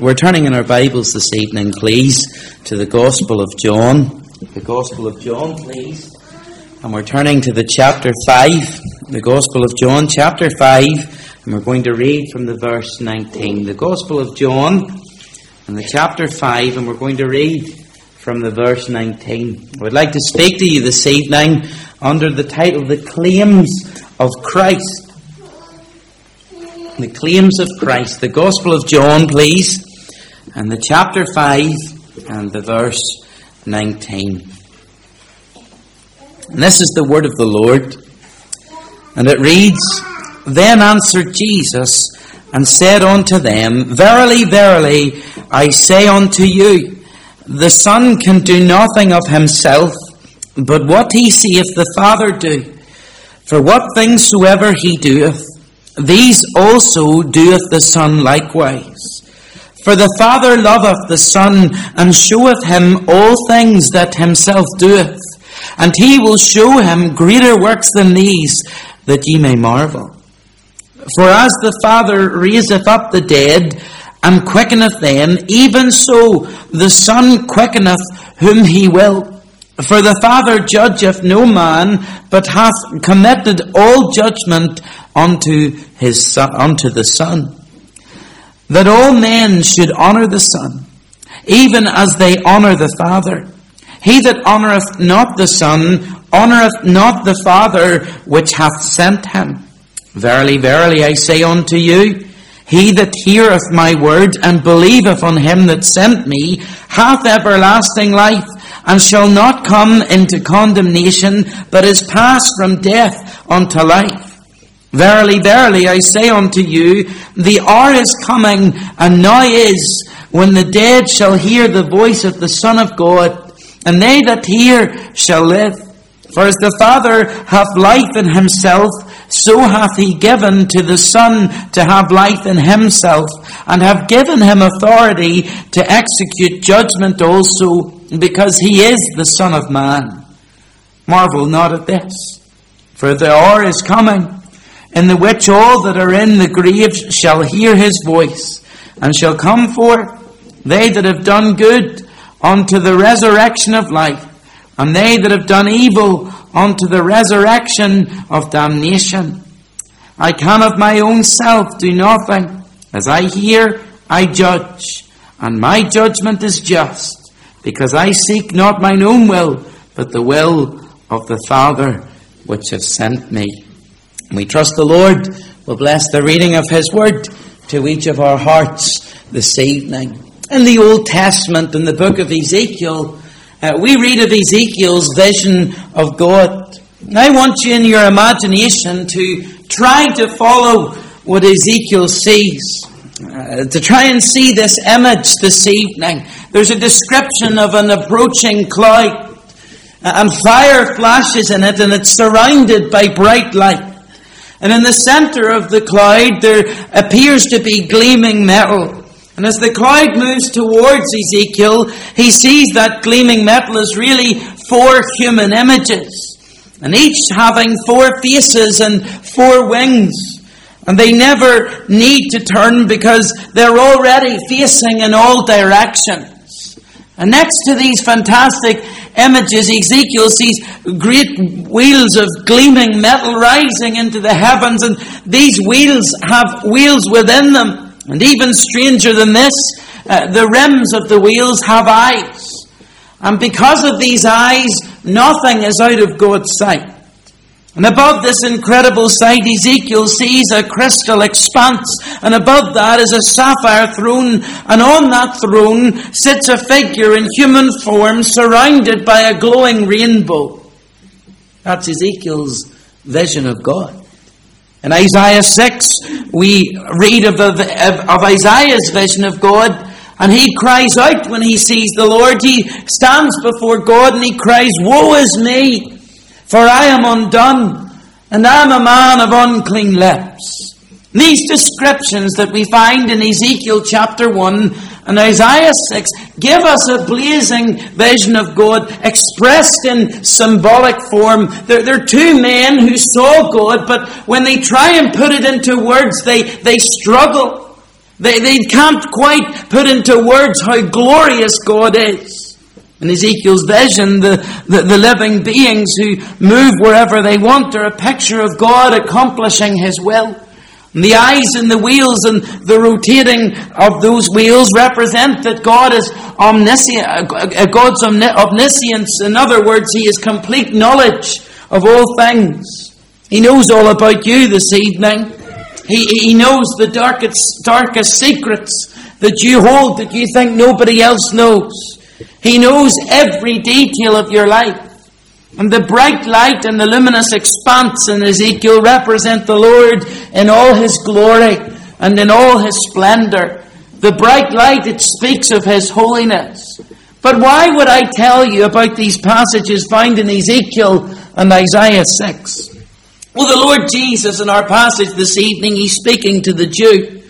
We're turning in our Bibles this evening, please, to the Gospel of John. The Gospel of John, please. And we're turning to the chapter 5, the Gospel of John, chapter 5, and we're going to read from the verse 19. The Gospel of John, and the chapter 5, and we're going to read from the verse 19. I would like to speak to you this evening under the title, The Claims of Christ. The Claims of Christ. The Gospel of John, please and the chapter 5 and the verse 19. And this is the word of the Lord. And it reads, Then answered Jesus and said unto them, Verily, verily, I say unto you, the Son can do nothing of himself, but what he seeth the Father do. For what things soever he doeth, these also doeth the Son likewise. For the Father loveth the Son, and showeth him all things that himself doeth. And he will show him greater works than these, that ye may marvel. For as the Father raiseth up the dead, and quickeneth them, even so the Son quickeneth whom he will. For the Father judgeth no man, but hath committed all judgment unto his son, unto the Son that all men should honour the Son, even as they honour the Father. He that honoureth not the Son honoureth not the Father which hath sent him. Verily, verily, I say unto you, he that heareth my word and believeth on him that sent me hath everlasting life, and shall not come into condemnation, but is passed from death unto life. Verily, verily, I say unto you, the hour is coming, and now is, when the dead shall hear the voice of the Son of God, and they that hear shall live. For as the Father hath life in himself, so hath he given to the Son to have life in himself, and have given him authority to execute judgment also, because he is the Son of Man. Marvel not at this, for the hour is coming in the which all that are in the graves shall hear his voice, and shall come forth, they that have done good unto the resurrection of life, and they that have done evil unto the resurrection of damnation. I can of my own self do nothing. As I hear, I judge, and my judgment is just, because I seek not mine own will, but the will of the Father which hath sent me. We trust the Lord will bless the reading of His Word to each of our hearts this evening. In the Old Testament, in the book of Ezekiel, uh, we read of Ezekiel's vision of God. I want you in your imagination to try to follow what Ezekiel sees. Uh, to try and see this image this evening. There's a description of an approaching cloud, uh, and fire flashes in it, and it's surrounded by bright light. And in the center of the cloud, there appears to be gleaming metal. And as the cloud moves towards Ezekiel, he sees that gleaming metal is really four human images. And each having four faces and four wings. And they never need to turn because they're already facing in all directions. And next to these fantastic images, Ezekiel sees great wheels of gleaming metal rising into the heavens, and these wheels have wheels within them. And even stranger than this, uh, the rims of the wheels have eyes. And because of these eyes, nothing is out of God's sight. And above this incredible sight, Ezekiel sees a crystal expanse, and above that is a sapphire throne, and on that throne sits a figure in human form surrounded by a glowing rainbow. That's Ezekiel's vision of God. In Isaiah 6, we read of, of, of Isaiah's vision of God, and he cries out when he sees the Lord. He stands before God and he cries, Woe is me! For I am undone, and I am a man of unclean lips. These descriptions that we find in Ezekiel chapter 1 and Isaiah 6 give us a blazing vision of God expressed in symbolic form. They're, they're two men who saw God, but when they try and put it into words, they, they struggle. They, they can't quite put into words how glorious God is. In Ezekiel's vision, the, the, the, living beings who move wherever they want are a picture of God accomplishing His will. And the eyes and the wheels and the rotating of those wheels represent that God is omniscient, uh, God's omniscience. In other words, He has complete knowledge of all things. He knows all about you this evening. He, he knows the darkest, darkest secrets that you hold that you think nobody else knows. He knows every detail of your life. And the bright light and the luminous expanse in Ezekiel represent the Lord in all his glory and in all his splendor. The bright light, it speaks of his holiness. But why would I tell you about these passages found in Ezekiel and Isaiah 6? Well, the Lord Jesus in our passage this evening, he's speaking to the Jew.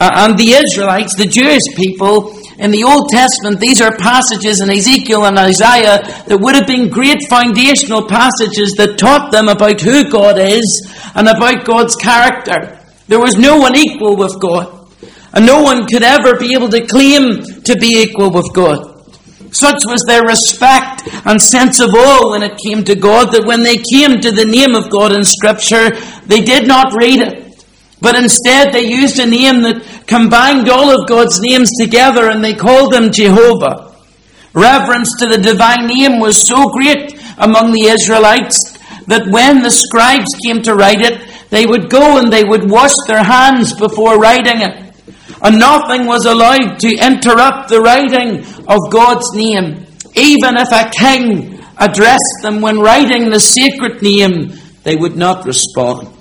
Uh, and the Israelites, the Jewish people, in the Old Testament, these are passages in Ezekiel and Isaiah that would have been great foundational passages that taught them about who God is and about God's character. There was no one equal with God. And no one could ever be able to claim to be equal with God. Such was their respect and sense of awe when it came to God that when they came to the name of God in Scripture, they did not read it. But instead, they used a name that combined all of God's names together and they called him Jehovah. Reverence to the divine name was so great among the Israelites that when the scribes came to write it, they would go and they would wash their hands before writing it. And nothing was allowed to interrupt the writing of God's name. Even if a king addressed them when writing the sacred name, they would not respond.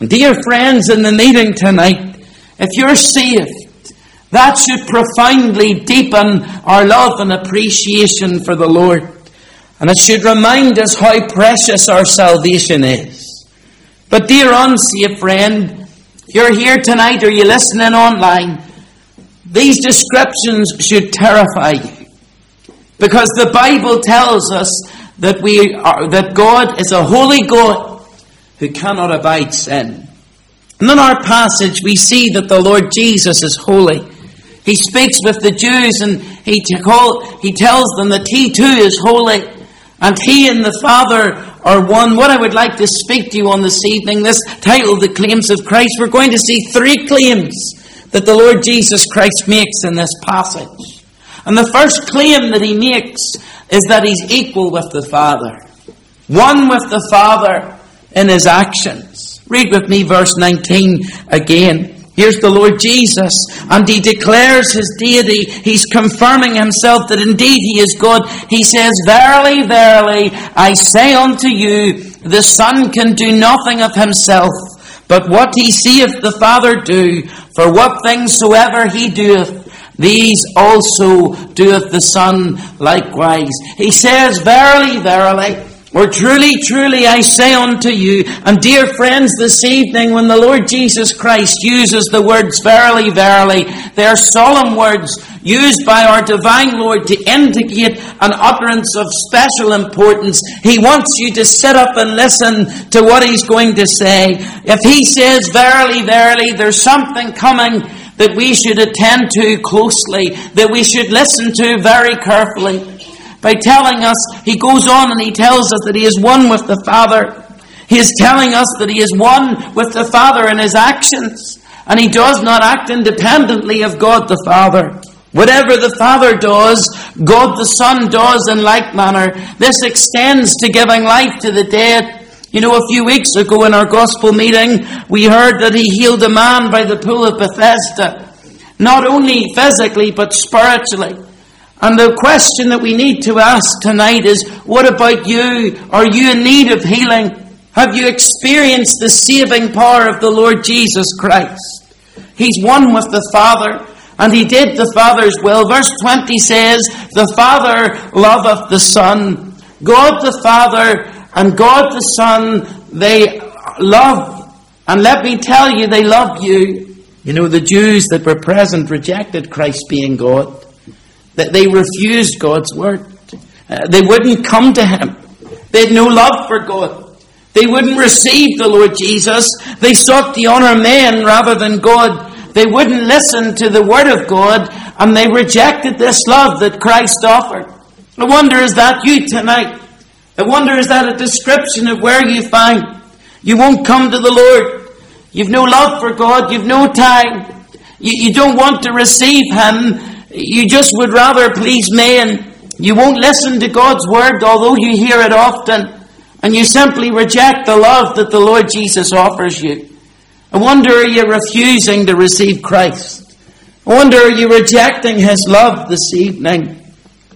Dear friends in the meeting tonight, if you're saved, that should profoundly deepen our love and appreciation for the Lord. And it should remind us how precious our salvation is. But dear unsaved friend, if you're here tonight or you're listening online, these descriptions should terrify you. Because the Bible tells us that we are, that God is a holy God who cannot abide sin. And in our passage, we see that the Lord Jesus is holy. He speaks with the Jews and he, he tells them that he too is holy. And he and the Father are one. What I would like to speak to you on this evening, this title, The Claims of Christ, we're going to see three claims that the Lord Jesus Christ makes in this passage. And the first claim that he makes is that he's equal with the Father. One with the Father in his actions. Read with me verse 19 again. Here's the Lord Jesus, and he declares his deity. He's confirming himself that indeed he is God. He says, Verily, verily, I say unto you, the Son can do nothing of himself, but what he seeth the Father do, for what things soever he doeth, these also doeth the Son likewise. He says, Verily, verily, or truly, truly, I say unto you, and dear friends, this evening when the Lord Jesus Christ uses the words verily, verily, they are solemn words used by our divine Lord to indicate an utterance of special importance. He wants you to sit up and listen to what he's going to say. If he says verily, verily, there's something coming that we should attend to closely, that we should listen to very carefully by telling us, he goes on and he tells us that he is one with the Father. He is telling us that he is one with the Father in his actions. And he does not act independently of God the Father. Whatever the Father does, God the Son does in like manner. This extends to giving life to the dead. You know, a few weeks ago in our gospel meeting, we heard that he healed a man by the pool of Bethesda. Not only physically, but spiritually. And the question that we need to ask tonight is, what about you? Are you in need of healing? Have you experienced the saving power of the Lord Jesus Christ? He's one with the Father, and he did the Father's will. Verse 20 says, The Father loveth the Son. God the Father and God the Son, they love. And let me tell you, they love you. You know, the Jews that were present rejected Christ being God. That they refused God's word. Uh, they wouldn't come to Him. They had no love for God. They wouldn't receive the Lord Jesus. They sought to honor man rather than God. They wouldn't listen to the Word of God and they rejected this love that Christ offered. I wonder is that you tonight? I wonder is that a description of where you find you won't come to the Lord. You've no love for God. You've no time. You, you don't want to receive Him. You just would rather please man. You won't listen to God's word, although you hear it often. And you simply reject the love that the Lord Jesus offers you. I wonder are you refusing to receive Christ? I wonder are you rejecting His love this evening?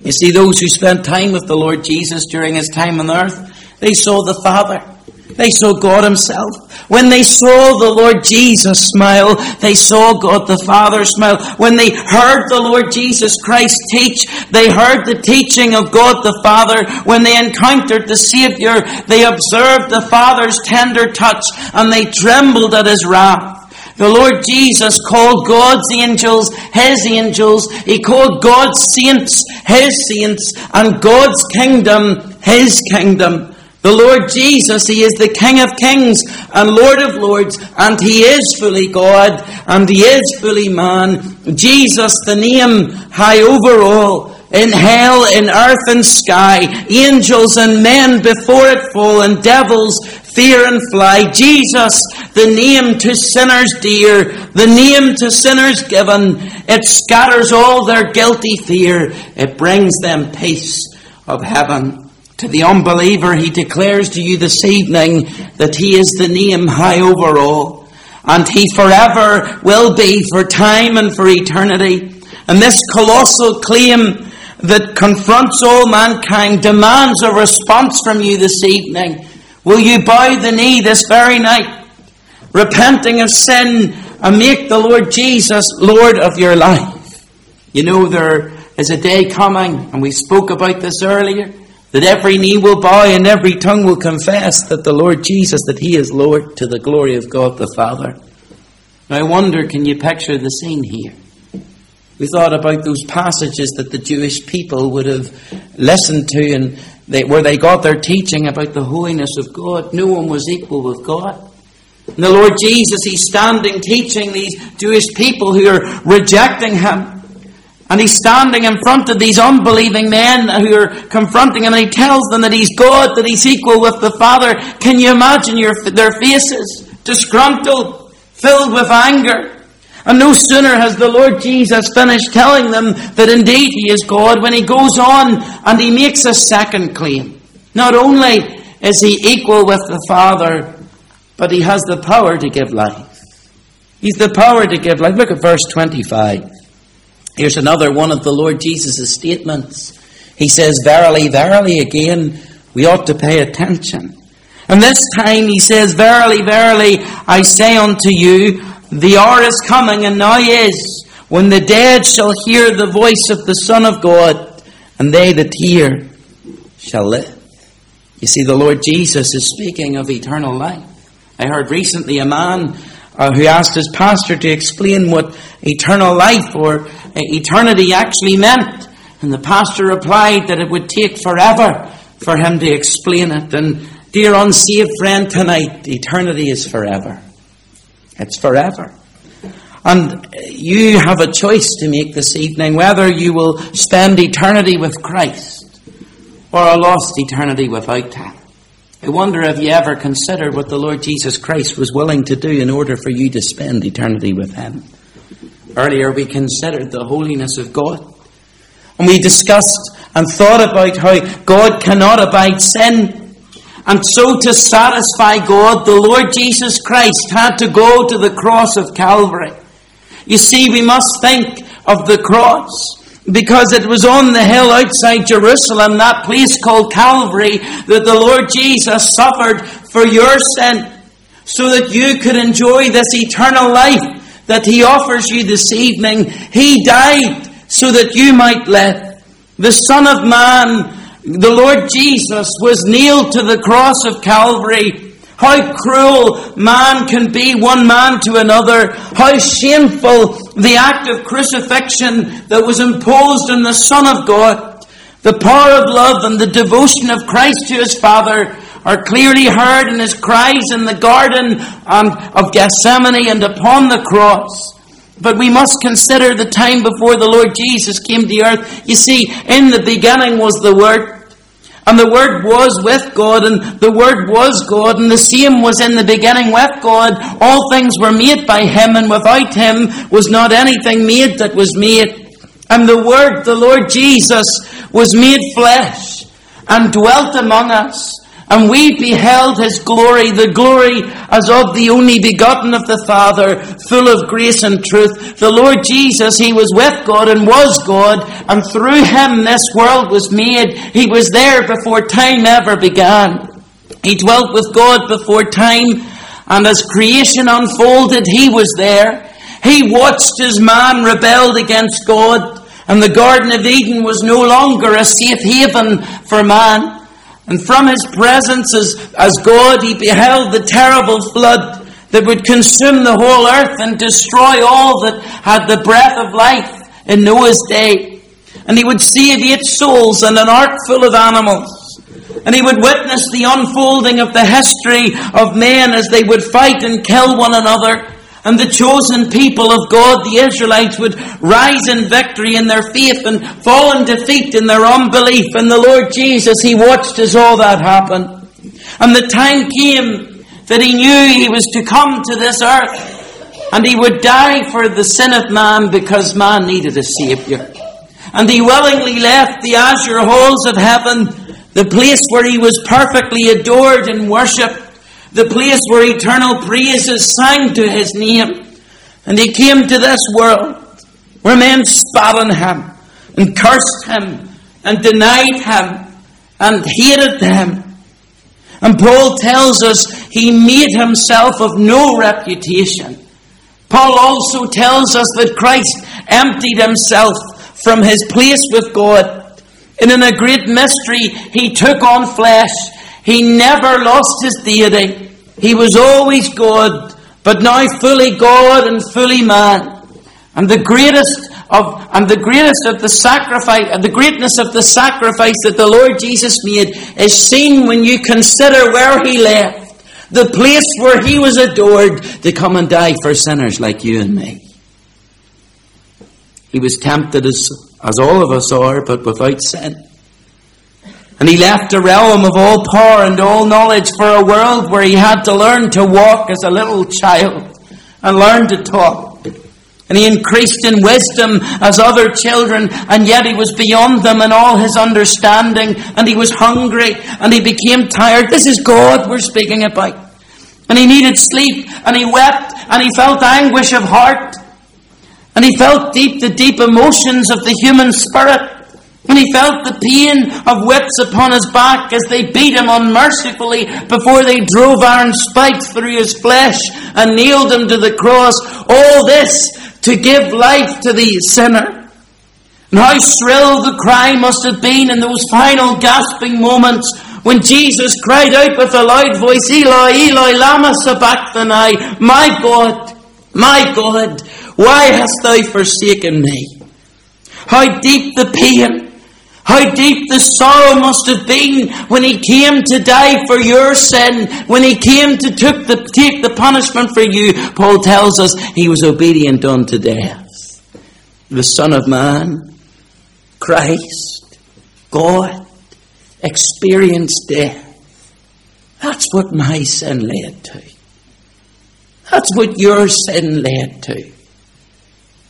You see, those who spent time with the Lord Jesus during His time on earth, they saw the Father. They saw God Himself. When they saw the Lord Jesus smile, they saw God the Father smile. When they heard the Lord Jesus Christ teach, they heard the teaching of God the Father. When they encountered the Savior, they observed the Father's tender touch and they trembled at His wrath. The Lord Jesus called God's angels His angels. He called God's saints His saints and God's kingdom His kingdom. The Lord Jesus, He is the King of kings and Lord of lords, and He is fully God, and He is fully man. Jesus, the name high over all, in hell, in earth and sky, angels and men before it fall, and devils fear and fly. Jesus, the name to sinners dear, the name to sinners given, it scatters all their guilty fear, it brings them peace of heaven. To the unbeliever, he declares to you this evening that he is the name high over all, and he forever will be for time and for eternity. And this colossal claim that confronts all mankind demands a response from you this evening. Will you bow the knee this very night, repenting of sin, and make the Lord Jesus Lord of your life? You know, there is a day coming, and we spoke about this earlier that every knee will bow and every tongue will confess that the Lord Jesus, that He is Lord to the glory of God the Father. Now I wonder, can you picture the scene here? We thought about those passages that the Jewish people would have listened to and they, where they got their teaching about the holiness of God. No one was equal with God. And the Lord Jesus, He's standing teaching these Jewish people who are rejecting Him. And he's standing in front of these unbelieving men who are confronting him and he tells them that he's God, that he's equal with the Father. Can you imagine your, their faces? Disgruntled, filled with anger. And no sooner has the Lord Jesus finished telling them that indeed he is God when he goes on and he makes a second claim. Not only is he equal with the Father, but he has the power to give life. He's the power to give life. Look at verse 25. Here's another one of the Lord Jesus' statements. He says, Verily, verily, again, we ought to pay attention. And this time he says, Verily, verily, I say unto you, the hour is coming, and now is, when the dead shall hear the voice of the Son of God, and they that hear shall live. You see, the Lord Jesus is speaking of eternal life. I heard recently a man uh, who asked his pastor to explain what eternal life or eternity actually meant. And the pastor replied that it would take forever for him to explain it. And dear unsaved friend, tonight, eternity is forever. It's forever. And you have a choice to make this evening whether you will spend eternity with Christ or a lost eternity without Him. I wonder if you ever considered what the Lord Jesus Christ was willing to do in order for you to spend eternity with Him. Earlier we considered the holiness of God. And we discussed and thought about how God cannot abide sin. And so to satisfy God, the Lord Jesus Christ had to go to the cross of Calvary. You see, we must think of the cross because it was on the hill outside Jerusalem, that place called Calvary, that the Lord Jesus suffered for your sin so that you could enjoy this eternal life that He offers you this evening. He died so that you might live. The Son of Man, the Lord Jesus, was nailed to the cross of Calvary. How cruel man can be, one man to another. How shameful the act of crucifixion that was imposed on the Son of God. The power of love and the devotion of Christ to his Father are clearly heard in his cries in the garden um, of Gethsemane and upon the cross. But we must consider the time before the Lord Jesus came to earth. You see, in the beginning was the Word. And the Word was with God, and the Word was God, and the same was in the beginning with God. All things were made by Him, and without Him was not anything made that was made. And the Word, the Lord Jesus, was made flesh and dwelt among us. And we beheld his glory, the glory as of the only begotten of the Father, full of grace and truth. The Lord Jesus, he was with God and was God, and through him this world was made. He was there before time ever began. He dwelt with God before time, and as creation unfolded, he was there. He watched as man rebelled against God, and the Garden of Eden was no longer a safe haven for man. And from his presence as, as God, he beheld the terrible flood that would consume the whole earth and destroy all that had the breath of life in Noah's day. And he would save eight souls and an ark full of animals. And he would witness the unfolding of the history of men as they would fight and kill one another and the chosen people of God, the Israelites, would rise in victory in their faith and fall in defeat in their unbelief. And the Lord Jesus, He watched as all that happened. And the time came that He knew He was to come to this earth and He would die for the sin of man because man needed a Saviour. And He willingly left the azure halls of heaven, the place where He was perfectly adored and worshipped the place where eternal praises sang to his name. And he came to this world where men spat on him and cursed him and denied him and hated him. And Paul tells us he made himself of no reputation. Paul also tells us that Christ emptied himself from his place with God. And in a great mystery, he took on flesh he never lost his deity. He was always God, but now fully God and fully man. And the greatest of and the greatest of the sacrifice and the greatness of the sacrifice that the Lord Jesus made is seen when you consider where he left. The place where he was adored to come and die for sinners like you and me. He was tempted as, as all of us are, but without sin. And he left a realm of all power and all knowledge for a world where he had to learn to walk as a little child and learn to talk. And he increased in wisdom as other children, and yet he was beyond them in all his understanding, and he was hungry, and he became tired. This is God we're speaking about. And he needed sleep, and he wept, and he felt anguish of heart, and he felt deep the deep emotions of the human spirit. When he felt the pain of whips upon his back as they beat him unmercifully before they drove iron spikes through his flesh and nailed him to the cross, all this to give life to the sinner. And how shrill the cry must have been in those final gasping moments when Jesus cried out with a loud voice, Eli, Eli, lama sabachthani, my God, my God, why hast thou forsaken me? How deep the pain, how deep the sorrow must have been when he came to die for your sin, when he came to took the, take the punishment for you. Paul tells us he was obedient unto death. The Son of Man, Christ, God, experienced death. That's what my sin led to. That's what your sin led to.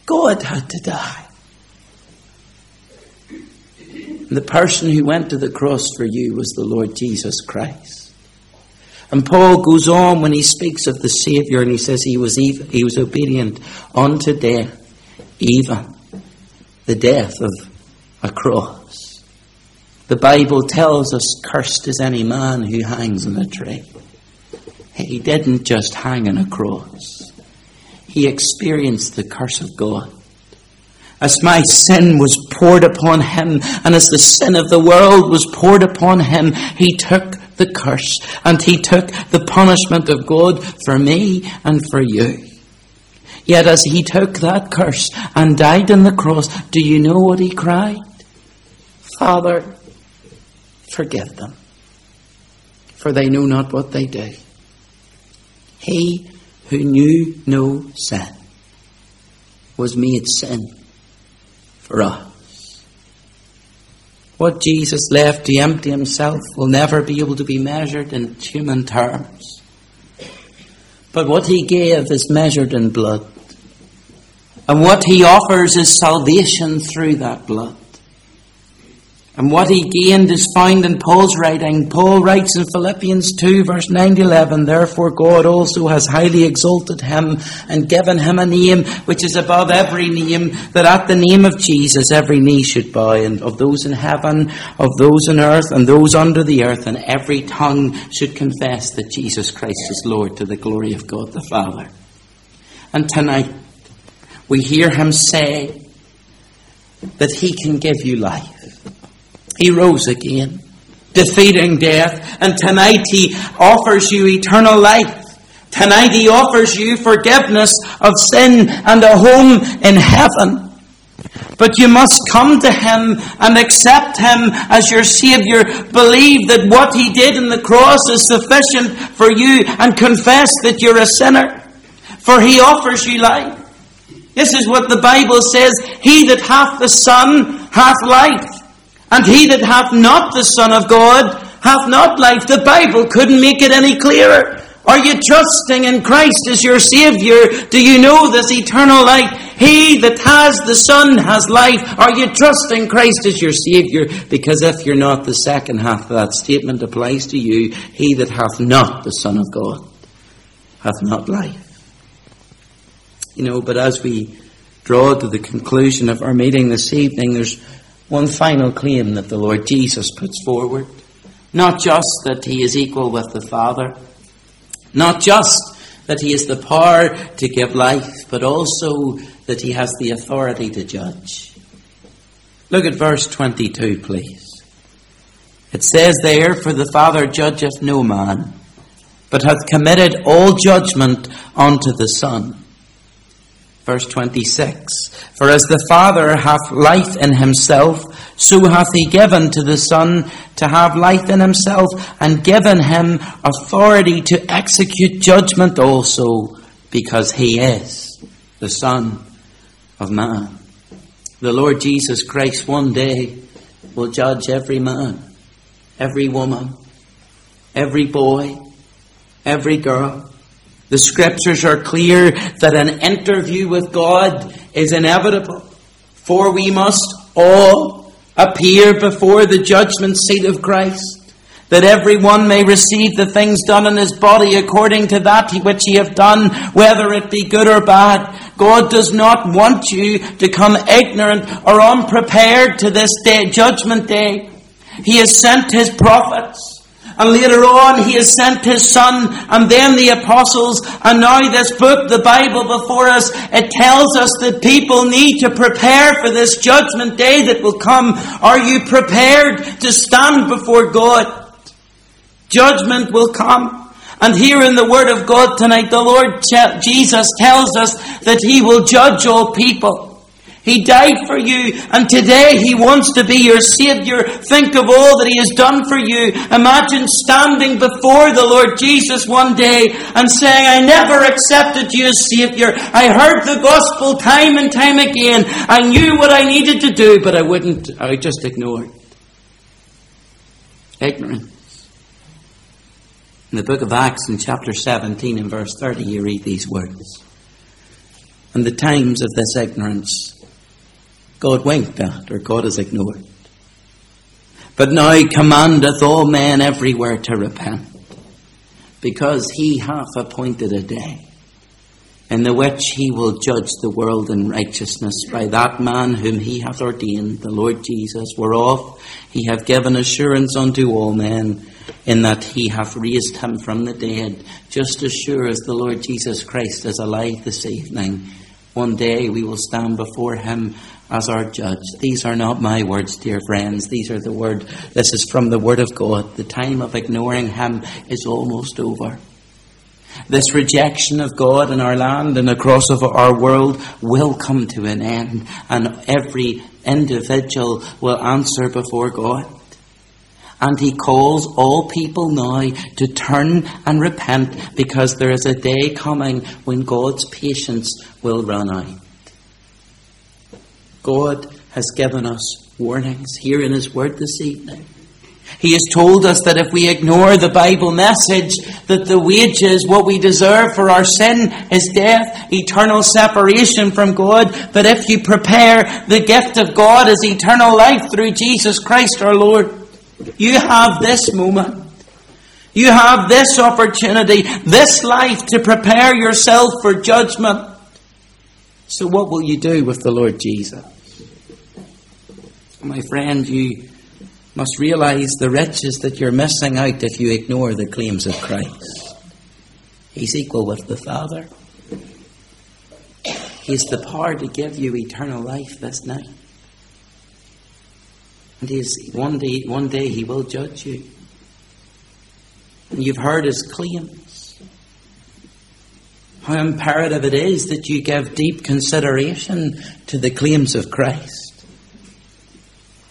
God had to die. The person who went to the cross for you was the Lord Jesus Christ. And Paul goes on when he speaks of the Savior and he says he was, even, he was obedient unto death, even the death of a cross. The Bible tells us, cursed is any man who hangs on a tree. He didn't just hang on a cross. He experienced the curse of God as my sin was poured upon him, and as the sin of the world was poured upon him, he took the curse and he took the punishment of God for me and for you. Yet as he took that curse and died on the cross, do you know what he cried? Father, forgive them, for they know not what they do. He who knew no sin was made sin us. What Jesus left to empty himself will never be able to be measured in human terms. But what he gave is measured in blood. And what he offers is salvation through that blood. And what he gained is found in Paul's writing. Paul writes in Philippians 2 verse 9 to 11, Therefore God also has highly exalted him and given him a name which is above every name, that at the name of Jesus every knee should bow, and of those in heaven, of those in earth, and those under the earth, and every tongue should confess that Jesus Christ is Lord to the glory of God the Father. And tonight, we hear him say that he can give you life. He rose again, defeating death. And tonight He offers you eternal life. Tonight He offers you forgiveness of sin and a home in heaven. But you must come to Him and accept Him as your Savior. Believe that what He did in the cross is sufficient for you and confess that you're a sinner. For He offers you life. This is what the Bible says He that hath the Son hath life. And he that hath not the Son of God hath not life. The Bible couldn't make it any clearer. Are you trusting in Christ as your Saviour? Do you know this eternal life? He that has the Son has life. Are you trusting Christ as your Saviour? Because if you're not, the second half of that statement applies to you. He that hath not the Son of God hath not life. You know, but as we draw to the conclusion of our meeting this evening, there's one final claim that the Lord Jesus puts forward. Not just that he is equal with the Father, not just that he has the power to give life, but also that he has the authority to judge. Look at verse 22, please. It says there, For the Father judgeth no man, but hath committed all judgment unto the Son Verse 26 For as the Father hath life in himself, so hath he given to the Son to have life in himself, and given him authority to execute judgment also, because he is the Son of Man. The Lord Jesus Christ one day will judge every man, every woman, every boy, every girl the scriptures are clear that an interview with God is inevitable, for we must all appear before the judgment seat of Christ, that every one may receive the things done in his body according to that which he have done, whether it be good or bad. God does not want you to come ignorant or unprepared to this day, judgment day. He has sent his prophets. And later on, he has sent his son, and then the apostles, and now this book, the Bible before us, it tells us that people need to prepare for this judgment day that will come. Are you prepared to stand before God? Judgment will come. And here in the Word of God tonight, the Lord Jesus tells us that He will judge all people. He died for you, and today He wants to be your Savior. Think of all that He has done for you. Imagine standing before the Lord Jesus one day and saying, I never accepted you as Savior. I heard the gospel time and time again. I knew what I needed to do, but I wouldn't, I just ignored. Ignorance. In the book of Acts, in chapter 17 and verse 30, you read these words. And the times of this ignorance God winked at, or God is ignored. But now commandeth all men everywhere to repent, because he hath appointed a day in the which he will judge the world in righteousness by that man whom he hath ordained, the Lord Jesus, whereof he hath given assurance unto all men, in that he hath raised him from the dead, just as sure as the Lord Jesus Christ is alive this evening. One day we will stand before him as our judge. These are not my words, dear friends. These are the word, this is from the word of God. The time of ignoring him is almost over. This rejection of God in our land and across of our world will come to an end, and every individual will answer before God. And he calls all people now to turn and repent because there is a day coming when God's patience will run out. God has given us warnings here in His Word this evening. He has told us that if we ignore the Bible message, that the wages, what we deserve for our sin, is death, eternal separation from God. But if you prepare, the gift of God is eternal life through Jesus Christ our Lord. You have this moment. You have this opportunity, this life to prepare yourself for judgment. So what will you do with the Lord Jesus? My friend, you must realize the riches that you're missing out if you ignore the claims of Christ. He's equal with the Father. He has the power to give you eternal life this night. And he is, one day, one day he will judge you. And you've heard his claims. How imperative it is that you give deep consideration to the claims of Christ.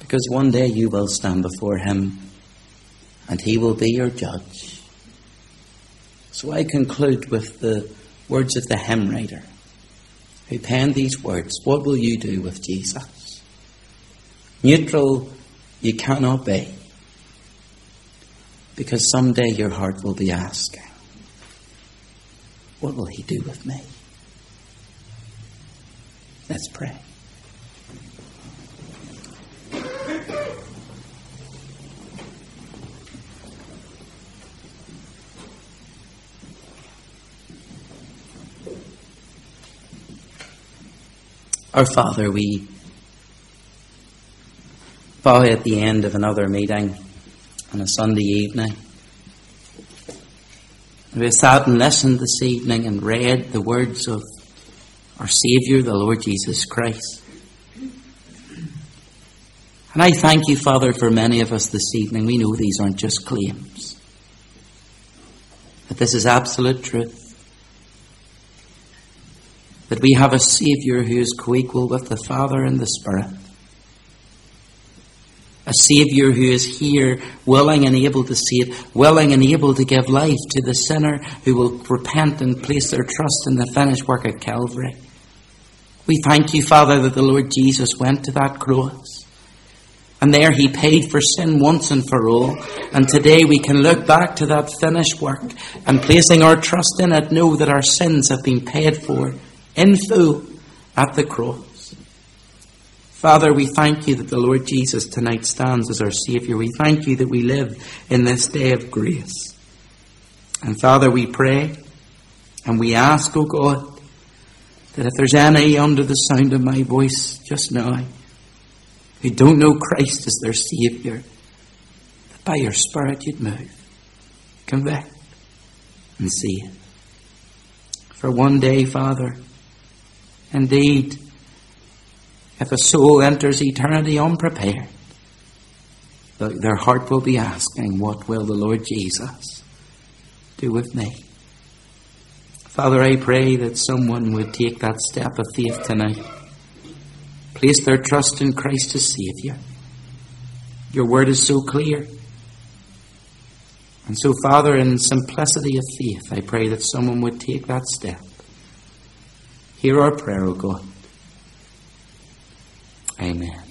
Because one day you will stand before Him and He will be your judge. So I conclude with the words of the hymn writer who penned these words What will you do with Jesus? Neutral you cannot be. Because someday your heart will be asking, What will He do with me? Let's pray. Our Father, we bow at the end of another meeting on a Sunday evening. We have sat and listened this evening and read the words of our Saviour, the Lord Jesus Christ. And I thank you, Father, for many of us this evening. We know these aren't just claims, but this is absolute truth that we have a Saviour who is co equal with the Father and the Spirit. A Saviour who is here, willing and able to save, willing and able to give life to the sinner who will repent and place their trust in the finished work of Calvary. We thank you, Father, that the Lord Jesus went to that cross. And there he paid for sin once and for all. And today we can look back to that finished work and placing our trust in it, know that our sins have been paid for in full at the cross. Father, we thank you that the Lord Jesus tonight stands as our Saviour. We thank you that we live in this day of grace. And Father, we pray and we ask, O oh God, that if there's any under the sound of my voice just now who don't know Christ as their Saviour, that by your Spirit you'd move, convict, and see it. For one day, Father, Indeed, if a soul enters eternity unprepared, their heart will be asking, What will the Lord Jesus do with me? Father, I pray that someone would take that step of faith tonight, place their trust in Christ as Saviour. Your word is so clear. And so, Father, in simplicity of faith, I pray that someone would take that step. Hear our prayer, O God. Amen.